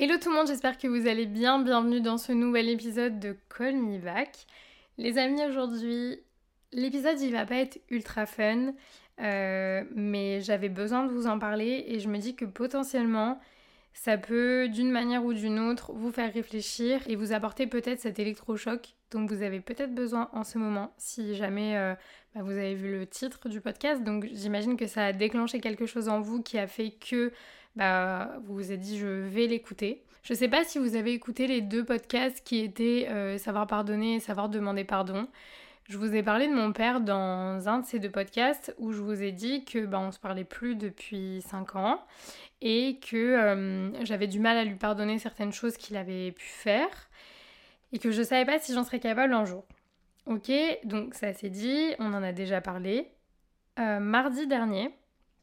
Hello tout le monde, j'espère que vous allez bien. Bienvenue dans ce nouvel épisode de Call Me. Les amis, aujourd'hui, l'épisode il va pas être ultra fun, euh, mais j'avais besoin de vous en parler et je me dis que potentiellement ça peut d'une manière ou d'une autre vous faire réfléchir et vous apporter peut-être cet électrochoc dont vous avez peut-être besoin en ce moment si jamais euh, bah, vous avez vu le titre du podcast. Donc j'imagine que ça a déclenché quelque chose en vous qui a fait que bah, vous vous êtes dit je vais l'écouter. Je sais pas si vous avez écouté les deux podcasts qui étaient euh, Savoir pardonner et Savoir demander pardon. Je vous ai parlé de mon père dans un de ces deux podcasts où je vous ai dit que bah, on se parlait plus depuis 5 ans et que euh, j'avais du mal à lui pardonner certaines choses qu'il avait pu faire et que je savais pas si j'en serais capable un jour. Ok, donc ça s'est dit, on en a déjà parlé. Euh, mardi dernier,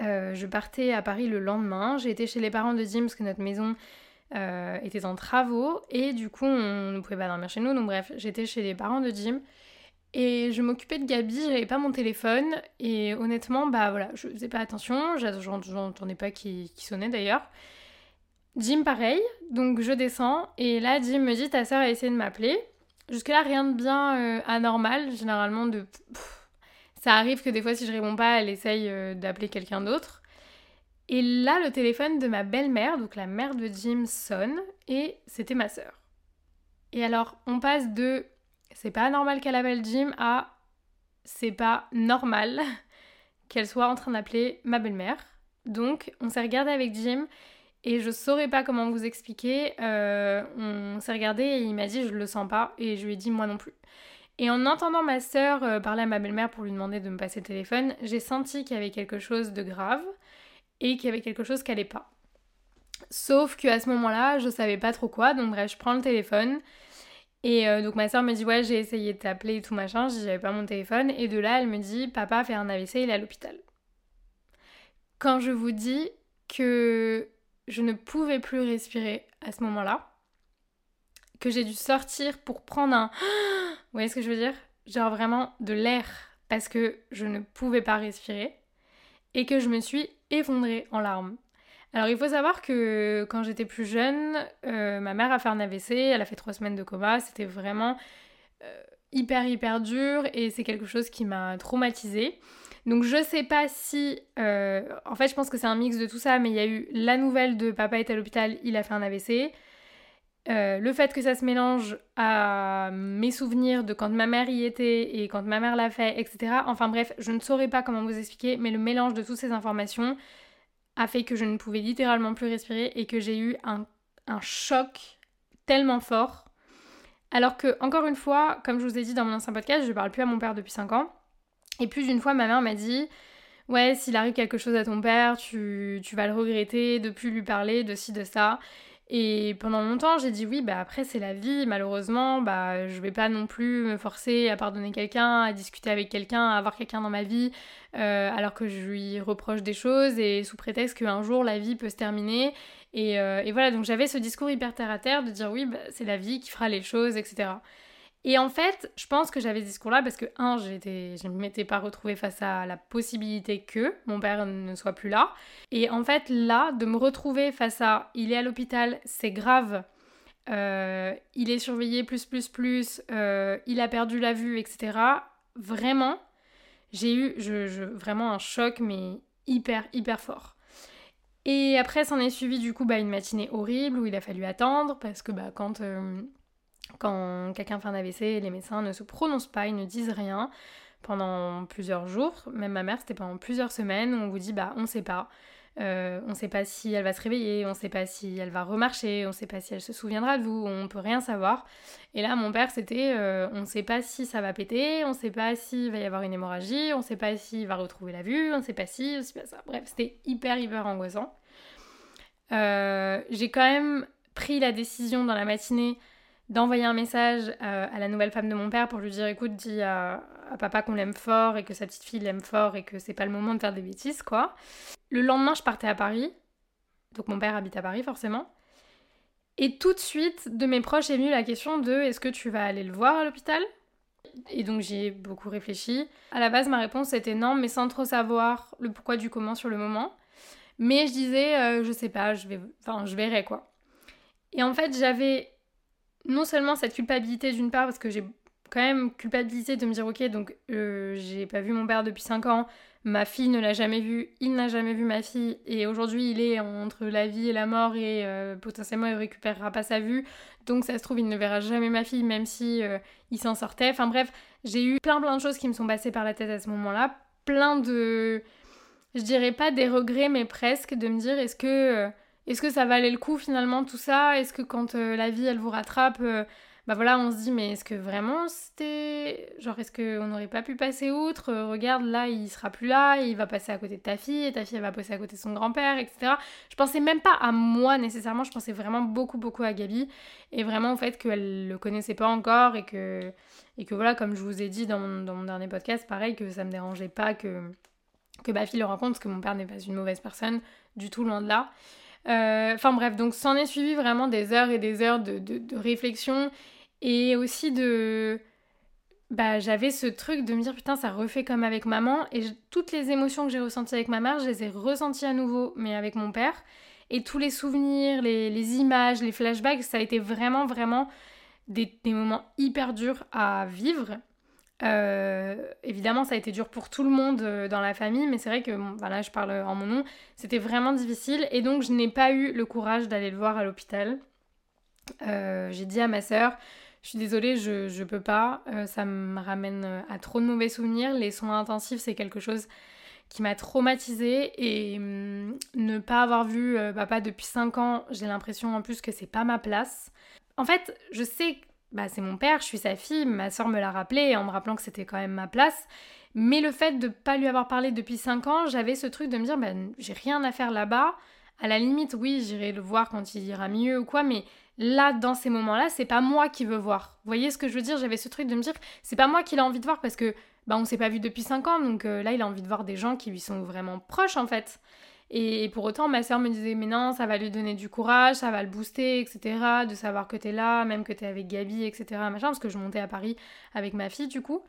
euh, je partais à Paris le lendemain. J'ai été chez les parents de Jim parce que notre maison euh, était en travaux et du coup on ne pouvait pas dormir chez nous. Donc bref, j'étais chez les parents de Jim et je m'occupais de Gabi. J'avais pas mon téléphone et honnêtement, bah voilà, je faisais pas attention. J'entendais pas qui, sonnait d'ailleurs. Jim pareil, donc je descends et là Jim me dit ta soeur a essayé de m'appeler. Jusque-là rien de bien euh, anormal, généralement de... ça arrive que des fois si je réponds pas, elle essaye euh, d'appeler quelqu'un d'autre. Et là le téléphone de ma belle-mère, donc la mère de Jim, sonne et c'était ma soeur. Et alors on passe de c'est pas normal qu'elle appelle Jim à c'est pas normal qu'elle soit en train d'appeler ma belle-mère. Donc on s'est regardé avec Jim et je saurais pas comment vous expliquer. Euh, on s'est regardé et il m'a dit je le sens pas et je lui ai dit moi non plus. Et en entendant ma sœur euh, parler à ma belle-mère pour lui demander de me passer le téléphone, j'ai senti qu'il y avait quelque chose de grave et qu'il y avait quelque chose qui allait pas. Sauf qu'à ce moment-là, je savais pas trop quoi, donc bref, je prends le téléphone. Et euh, donc ma soeur me dit ouais j'ai essayé de t'appeler et tout machin, j'avais pas mon téléphone. Et de là elle me dit papa fait un AVC, il est à l'hôpital. Quand je vous dis que je ne pouvais plus respirer à ce moment-là. Que j'ai dû sortir pour prendre un... Vous voyez ce que je veux dire? Genre vraiment de l'air parce que je ne pouvais pas respirer et que je me suis effondrée en larmes. Alors il faut savoir que quand j'étais plus jeune, euh, ma mère a fait un AVC, elle a fait trois semaines de coma, c'était vraiment euh, hyper hyper dur et c'est quelque chose qui m'a traumatisée. Donc je sais pas si... Euh, en fait je pense que c'est un mix de tout ça, mais il y a eu la nouvelle de papa est à l'hôpital, il a fait un AVC. Euh, le fait que ça se mélange à mes souvenirs de quand ma mère y était et quand ma mère l'a fait, etc. Enfin bref, je ne saurais pas comment vous expliquer, mais le mélange de toutes ces informations a fait que je ne pouvais littéralement plus respirer et que j'ai eu un, choc tellement fort. Alors que, encore une fois, comme je vous ai dit dans mon ancien podcast, je parle plus à mon père depuis 5 ans. Et plus d'une fois, ma mère m'a dit Ouais, s'il arrive quelque chose à ton père, tu, vas le regretter de plus lui parler de ci, de ça. Et pendant longtemps, j'ai dit oui, bah après c'est la vie, malheureusement, bah je vais pas non plus me forcer à pardonner quelqu'un, à discuter avec quelqu'un, à avoir quelqu'un dans ma vie, euh, alors que je lui reproche des choses et sous prétexte qu'un jour la vie peut se terminer. Et, euh, et voilà, donc j'avais ce discours hyper terre à terre de dire oui, bah, c'est la vie qui fera les choses, etc. Et en fait, je pense que j'avais ce discours-là parce que, un, je ne m'étais pas retrouvée face à la possibilité que mon père ne soit plus là. Et en fait, là, de me retrouver face à il est à l'hôpital, c'est grave, euh, il est surveillé plus, plus, plus, euh, il a perdu la vue, etc. Vraiment, j'ai eu je, vraiment un choc, mais hyper, hyper fort. Et après, s'en est suivi du coup bah, une matinée horrible où il a fallu attendre parce que bah, quand. Euh, quand quelqu'un fait un AVC, les médecins ne se prononcent pas, ils ne disent rien pendant plusieurs jours. Même ma mère, c'était pendant plusieurs semaines on vous dit bah on sait pas. Euh, on ne sait pas si elle va se réveiller, on ne sait pas si elle va remarcher, on ne sait pas si elle se souviendra de vous, on ne peut rien savoir. Et là, mon père, c'était euh, on ne sait pas si ça va péter, on ne sait pas s'il va y avoir une hémorragie, on ne sait pas s'il va retrouver la vue, on ne sait pas si, on ne sait pas ça. Bref, c'était hyper, hyper angoissant. Euh, j'ai quand même pris la décision dans la matinée d'envoyer un message à la nouvelle femme de mon père pour lui dire écoute, dis à, à papa qu'on l'aime fort et que sa petite fille l'aime fort et que c'est pas le moment de faire des bêtises, quoi. Le lendemain, je partais à Paris. Donc mon père habite à Paris, forcément. Et tout de suite, de mes proches est venue la question de est-ce que tu vas aller le voir à l'hôpital? Et donc j'y ai beaucoup réfléchi. À la base, ma réponse était non, mais sans trop savoir le pourquoi du comment sur le moment. Mais je disais, euh, je sais pas, je vais, enfin, je verrai quoi. Et en fait, j'avais non seulement cette culpabilité d'une part parce que j'ai quand même culpabilité de me dire ok donc euh, j'ai pas vu mon père depuis 5 ans, ma fille ne l'a jamais vu, il n'a jamais vu ma fille et aujourd'hui il est entre la vie et la mort et euh, potentiellement il récupérera pas sa vue donc ça se trouve il ne verra jamais ma fille même si euh, il s'en sortait. Enfin bref j'ai eu plein plein de choses qui me sont passées par la tête à ce moment-là, plein de je dirais pas des regrets mais presque de me dire est-ce que est-ce que ça valait le coup finalement tout ça? Est-ce que quand la vie elle vous rattrape bah voilà, on se dit, mais est-ce que vraiment c'était. Genre, est-ce qu'on n'aurait pas pu passer outre? Regarde, là, il sera plus là, il va passer à côté de ta fille, et ta fille, elle va passer à côté de son grand-père, etc. Je pensais même pas à moi nécessairement, je pensais vraiment beaucoup, beaucoup à Gabi, et vraiment au fait qu'elle le connaissait pas encore, et que, et que voilà, comme je vous ai dit dans mon, dans mon dernier podcast, pareil, que ça me dérangeait pas que, que ma fille le rencontre, parce que mon père n'est pas une mauvaise personne, du tout loin de là. Euh, enfin bref, donc s'en est suivi vraiment des heures et des heures de, réflexion et aussi de... Bah, j'avais ce truc de me dire putain ça refait comme avec maman et toutes les émotions que j'ai ressenties avec ma mère je les ai ressenties à nouveau mais avec mon père. Et tous les souvenirs, les, les images, les flashbacks ça a été vraiment vraiment des, des moments hyper durs à vivre euh, évidemment, ça a été dur pour tout le monde euh, dans la famille, mais c'est vrai que, voilà, je parle en mon nom, c'était vraiment difficile et donc je n'ai pas eu le courage d'aller le voir à l'hôpital. Euh, j'ai dit à ma sœur, je suis désolée, je, je peux pas, ça me ramène à trop de mauvais souvenirs. Les soins intensifs, c'est quelque chose qui m'a traumatisée et hum, ne pas avoir vu papa depuis 5 ans, j'ai l'impression en plus que c'est pas ma place. En fait, je sais bah, c'est mon père, je suis sa fille, ma soeur me l'a rappelé en me rappelant que c'était quand même ma place. Mais le fait de ne pas lui avoir parlé depuis 5 ans, j'avais ce truc de me dire, bah, j'ai rien à faire là-bas. À la limite, oui, j'irai le voir quand il ira mieux ou quoi, mais là, dans ces moments-là, c'est pas moi qui veux voir. Vous voyez ce que je veux dire? J'avais ce truc de me dire, c'est pas moi qui a envie de voir parce que bah, on s'est pas vu depuis 5 ans, donc euh, là, il a envie de voir des gens qui lui sont vraiment proches en fait. Et, pour autant, ma soeur me disait, mais non, ça va lui donner du courage, ça va le booster, etc. De savoir que t'es là, même que t'es avec Gabi, etc. Machin, parce que je montais à Paris avec ma fille, du coup.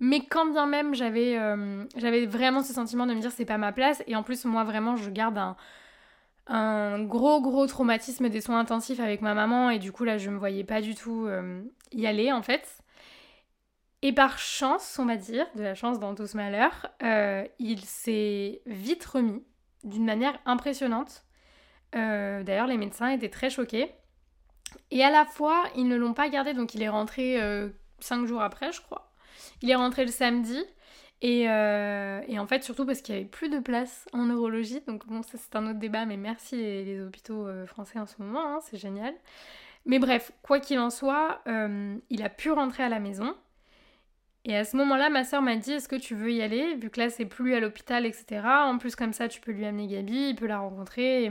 Mais quand bien même, j'avais euh, vraiment ce sentiment de me dire, c'est pas ma place. Et en plus, moi, vraiment, je garde un, un gros, gros traumatisme des soins intensifs avec ma maman. Et du coup, là, je me voyais pas du tout euh, y aller, en fait. Et par chance, on va dire, de la chance dans tout ce malheur, euh, il s'est vite remis d'une manière impressionnante. Euh, d'ailleurs, les médecins étaient très choqués. Et à la fois, ils ne l'ont pas gardé, donc il est rentré euh, cinq jours après, je crois. Il est rentré le samedi. Et, euh, en fait, surtout parce qu'il n'y avait plus de place en neurologie. Donc bon, ça c'est un autre débat, mais merci les, hôpitaux français en ce moment, hein, c'est génial. Mais bref, quoi qu'il en soit, il a pu rentrer à la maison. Et à ce moment-là, ma soeur m'a dit Est-ce que tu veux y aller Vu que là, c'est plus à l'hôpital, etc. En plus, comme ça, tu peux lui amener Gabi, il peut la rencontrer.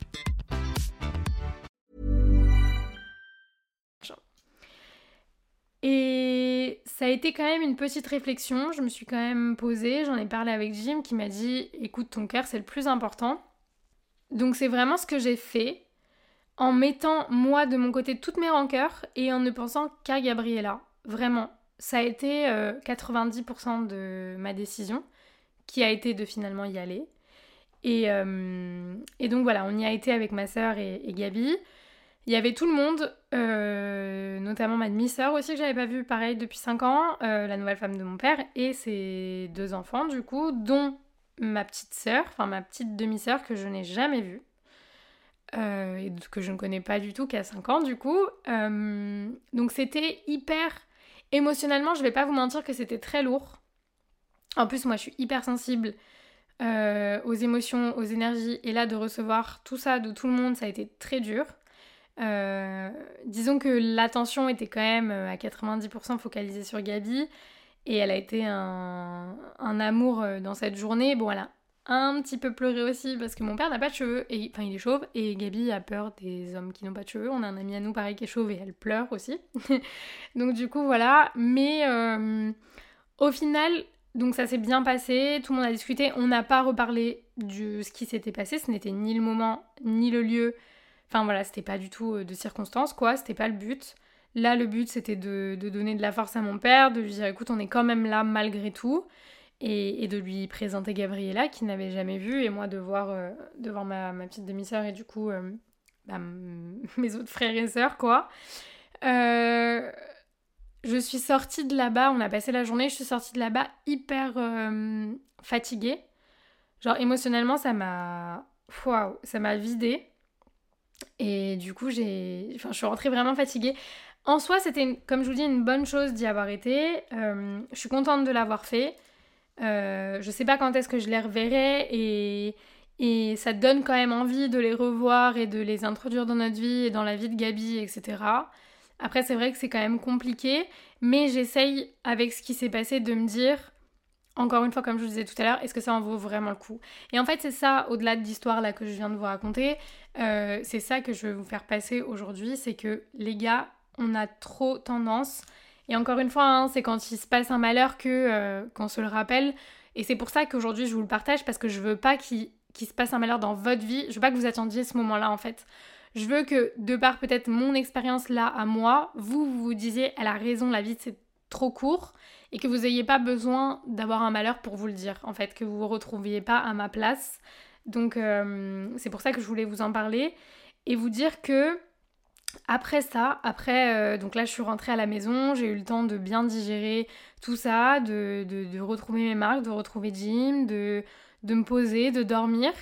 Et ça a été quand même une petite réflexion. Je me suis quand même posée, j'en ai parlé avec Jim qui m'a dit écoute, ton cœur c'est le plus important. Donc c'est vraiment ce que j'ai fait en mettant moi de mon côté toutes mes rancœurs et en ne pensant qu'à Gabriella. Vraiment, ça a été 90% euh, de ma décision qui a été de finalement y aller. Et, euh, et, donc voilà, on y a été avec ma sœur et, Gabi. Il y avait tout le monde, euh, notamment ma demi-sœur aussi que j'avais pas vue pareil depuis 5 ans, la nouvelle femme de mon père et ses deux enfants du coup, dont ma petite sœur, enfin ma petite demi-sœur que je n'ai jamais vue. et que je ne connais pas du tout, qui a 5 ans du coup. donc c'était hyper émotionnellement, je vais pas vous mentir que c'était très lourd. En plus, moi, je suis hyper sensible euh, aux émotions, aux énergies, et là, de recevoir tout ça de tout le monde, ça a été très dur. Euh, disons que l'attention était quand même euh, à 90% focalisée sur Gabi, et elle a été un, amour dans cette journée. Bon, elle a un petit peu pleuré aussi parce que mon père n'a pas de cheveux, et, enfin il est chauve, et Gabi a peur des hommes qui n'ont pas de cheveux. On a un ami à nous pareil qui est chauve et elle pleure aussi. Donc du coup voilà, mais au final donc ça s'est bien passé, tout le monde a discuté, on n'a pas reparlé de ce qui s'était passé, ce n'était ni le moment, ni le lieu. Enfin voilà, c'était pas du tout euh, de circonstances, quoi, c'était pas le but. Là, le but, c'était de, donner de la force à mon père, de lui dire, écoute, on est quand même là malgré tout, et, de lui présenter Gabriella, qui n'avait jamais vu, et moi de voir, euh, ma, petite demi-sœur, et du coup, euh, bah, mes autres frères et sœurs, quoi. Euh, je suis sortie de là-bas, on a passé la journée, je suis sortie de là-bas hyper fatiguée. Genre émotionnellement, ça m'a. Waouh, ça m'a vidée. Et du coup, j'ai. Enfin, je suis rentrée vraiment fatiguée. En soi, c'était, comme je vous dis, une bonne chose d'y avoir été. Euh, je suis contente de l'avoir fait. Euh, je sais pas quand est-ce que je les reverrai et, et ça donne quand même envie de les revoir et de les introduire dans notre vie et dans la vie de Gabi, etc. Après, c'est vrai que c'est quand même compliqué, mais j'essaye, avec ce qui s'est passé, de me dire, encore une fois, comme je vous disais tout à l'heure, est-ce que ça en vaut vraiment le coup? Et en fait, c'est ça, au-delà de l'histoire que je viens de vous raconter, euh, c'est ça que je veux vous faire passer aujourd'hui, c'est que les gars, on a trop tendance, et encore une fois, hein, c'est quand il se passe un malheur que euh, qu'on se le rappelle, et c'est pour ça qu'aujourd'hui je vous le partage, parce que je veux pas qu'il se passe un malheur dans votre vie, je veux pas que vous attendiez ce moment-là en fait. Je veux que, de par peut-être mon expérience là à moi, vous vous, disiez, elle a raison, la vie c'est trop court, et que vous n'ayez pas besoin d'avoir un malheur pour vous le dire, en fait, que vous vous retrouviez pas à ma place. Donc euh, c'est pour ça que je voulais vous en parler et vous dire que après ça, après, euh, donc là je suis rentrée à la maison, j'ai eu le temps de bien digérer tout ça, de, de, retrouver mes marques, de retrouver Jim, de, de me poser, de dormir.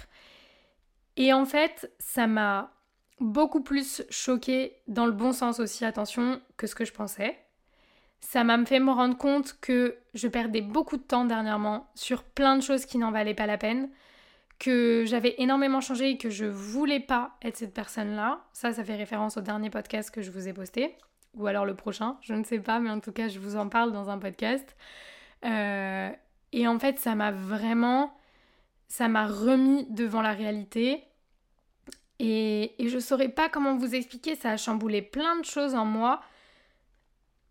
Et en fait, ça m'a beaucoup plus choquée dans le bon sens aussi, attention, que ce que je pensais. Ça m'a fait me rendre compte que je perdais beaucoup de temps dernièrement sur plein de choses qui n'en valaient pas la peine, que j'avais énormément changé et que je voulais pas être cette personne-là. Ça, ça fait référence au dernier podcast que je vous ai posté, ou alors le prochain, je ne sais pas, mais en tout cas, je vous en parle dans un podcast. Euh, et en fait, ça m'a vraiment, ça m'a remis devant la réalité et, je ne saurais pas comment vous expliquer, ça a chamboulé plein de choses en moi.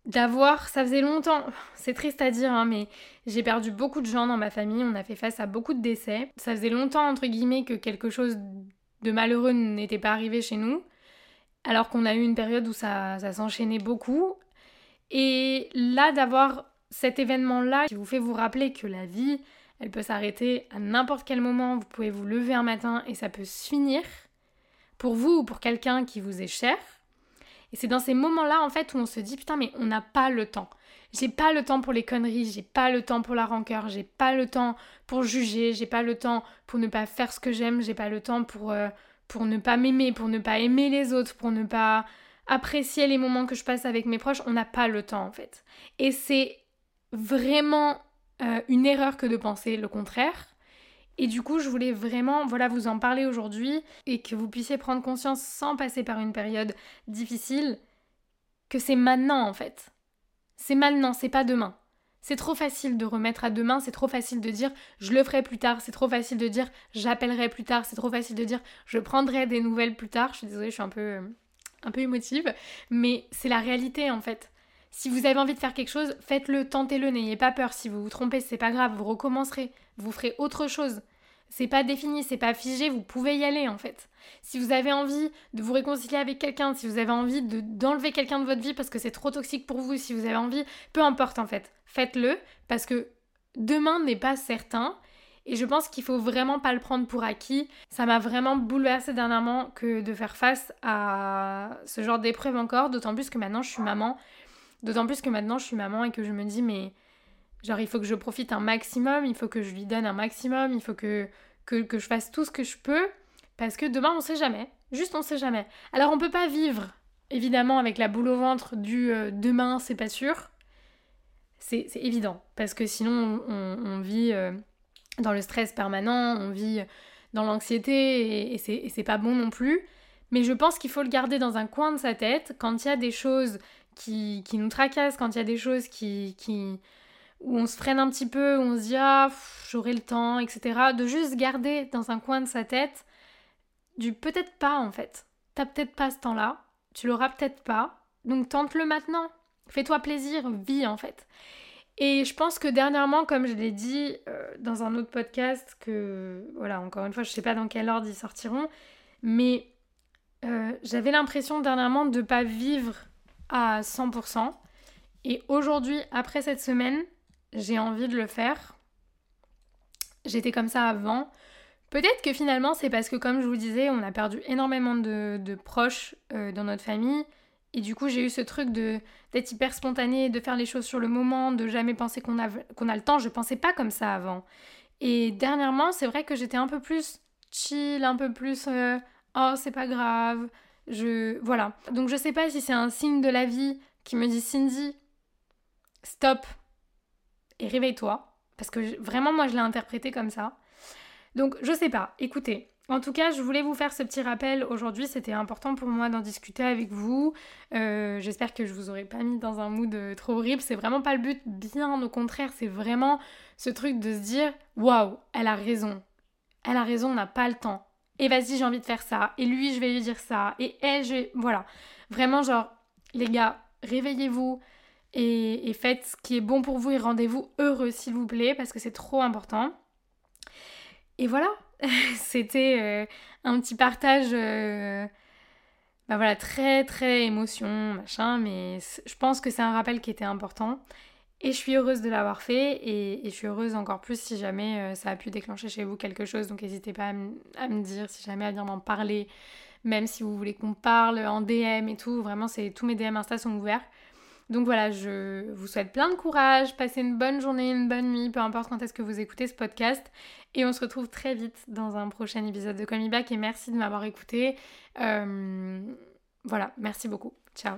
D'avoir, ça faisait longtemps, c'est triste à dire, hein, mais j'ai perdu beaucoup de gens dans ma famille, on a fait face à beaucoup de décès. Ça faisait longtemps, entre guillemets, que quelque chose de malheureux n'était pas arrivé chez nous, alors qu'on a eu une période où ça, ça s'enchaînait beaucoup. Et là, d'avoir cet événement-là qui vous fait vous rappeler que la vie, elle peut s'arrêter à n'importe quel moment, vous pouvez vous lever un matin et ça peut se finir pour vous ou pour quelqu'un qui vous est cher. Et c'est dans ces moments-là, en fait, où on se dit, putain, mais on n'a pas le temps. J'ai pas le temps pour les conneries, j'ai pas le temps pour la rancœur, j'ai pas le temps pour juger, j'ai pas le temps pour ne pas faire ce que j'aime, j'ai pas le temps pour, euh, pour ne pas m'aimer, pour ne pas aimer les autres, pour ne pas apprécier les moments que je passe avec mes proches. On n'a pas le temps, en fait. Et c'est vraiment euh, une erreur que de penser le contraire. Et du coup, je voulais vraiment voilà, vous en parler aujourd'hui et que vous puissiez prendre conscience sans passer par une période difficile que c'est maintenant en fait. C'est maintenant, c'est pas demain. C'est trop facile de remettre à demain, c'est trop facile de dire je le ferai plus tard, c'est trop facile de dire j'appellerai plus tard, c'est trop facile de dire je prendrai des nouvelles plus tard. Je suis désolée, je suis un peu, un peu émotive, mais c'est la réalité en fait. Si vous avez envie de faire quelque chose, faites-le, tentez-le, n'ayez pas peur. Si vous vous trompez, c'est pas grave, vous recommencerez, vous ferez autre chose. C'est pas défini, c'est pas figé, vous pouvez y aller en fait. Si vous avez envie de vous réconcilier avec quelqu'un, si vous avez envie d'enlever quelqu'un de votre vie parce que c'est trop toxique pour vous, si vous avez envie, peu importe en fait, faites-le parce que demain n'est pas certain Et je pense qu'il faut vraiment pas le prendre pour acquis. Ça m'a vraiment bouleversée dernièrement que de faire face à ce genre d'épreuve encore, d'autant plus que maintenant je suis maman. D'autant plus que maintenant je suis maman et que je me dis mais genre il faut que je profite un maximum, il faut que je lui donne un maximum, il faut que, que, je fasse tout ce que je peux parce que demain on sait jamais. Juste on sait jamais. Alors on peut pas vivre évidemment avec la boule au ventre du euh, demain c'est pas sûr. C'est évident parce que sinon on, vit euh, dans le stress permanent, on vit dans l'anxiété et, et c'est pas bon non plus. Mais je pense qu'il faut le garder dans un coin de sa tête quand il y a des choses qui, qui nous tracassent, quand il y a des choses qui, qui, où on se freine un petit peu, où on se dit ah j'aurai le temps, etc. De juste garder dans un coin de sa tête du peut-être pas en fait. T'as peut-être pas ce temps-là, tu l'auras peut-être pas, donc tente-le maintenant. Fais-toi plaisir, vis en fait. Et je pense que dernièrement, comme je l'ai dit euh, dans un autre podcast, que voilà, encore une fois, je sais pas dans quel ordre ils sortiront, mais euh, j'avais l'impression dernièrement de ne pas vivre à 100%. Et aujourd'hui, après cette semaine, j'ai envie de le faire. J'étais comme ça avant. Peut-être que finalement, c'est parce que, comme je vous disais, on a perdu énormément de, proches euh, dans notre famille. Et du coup, j'ai eu ce truc de d'être hyper spontané, de faire les choses sur le moment, de jamais penser qu'on a, a le temps. Je pensais pas comme ça avant. Et dernièrement, c'est vrai que j'étais un peu plus chill, un peu plus euh, oh, c'est pas grave. Je voilà. Donc je sais pas si c'est un signe de la vie qui me dit Cindy, stop et réveille-toi parce que vraiment moi je l'ai interprété comme ça. Donc je sais pas. Écoutez, en tout cas, je voulais vous faire ce petit rappel aujourd'hui. C'était important pour moi d'en discuter avec vous. Euh, j'espère que je vous aurais pas mis dans un mood euh, trop horrible. C'est vraiment pas le but. Bien au contraire, c'est vraiment ce truc de se dire waouh, elle a raison. Elle a raison, on n'a pas le temps. Et vas-y, j'ai envie de faire ça. Et lui, je vais lui dire ça. Et elle, je. Voilà. Vraiment, genre, les gars, réveillez-vous et, faites ce qui est bon pour vous et rendez-vous heureux, s'il vous plaît, parce que c'est trop important. Et voilà, c'était euh, un petit partage, euh, bah voilà, très très émotion, machin, mais je pense que c'est un rappel qui était important. Et je suis heureuse de l'avoir fait et, je suis heureuse encore plus si jamais euh, ça a pu déclencher chez vous quelque chose. Donc n'hésitez pas à, me dire, si jamais à venir m'en parler, même si vous voulez qu'on parle en DM et tout. Vraiment, c'est tous mes DM Insta sont ouverts. Donc voilà, je vous souhaite plein de courage, passez une bonne journée, une bonne nuit, peu importe quand est-ce que vous écoutez ce podcast. Et on se retrouve très vite dans un prochain épisode de Call Back et merci de m'avoir écouté. Euh, voilà, merci beaucoup. Ciao.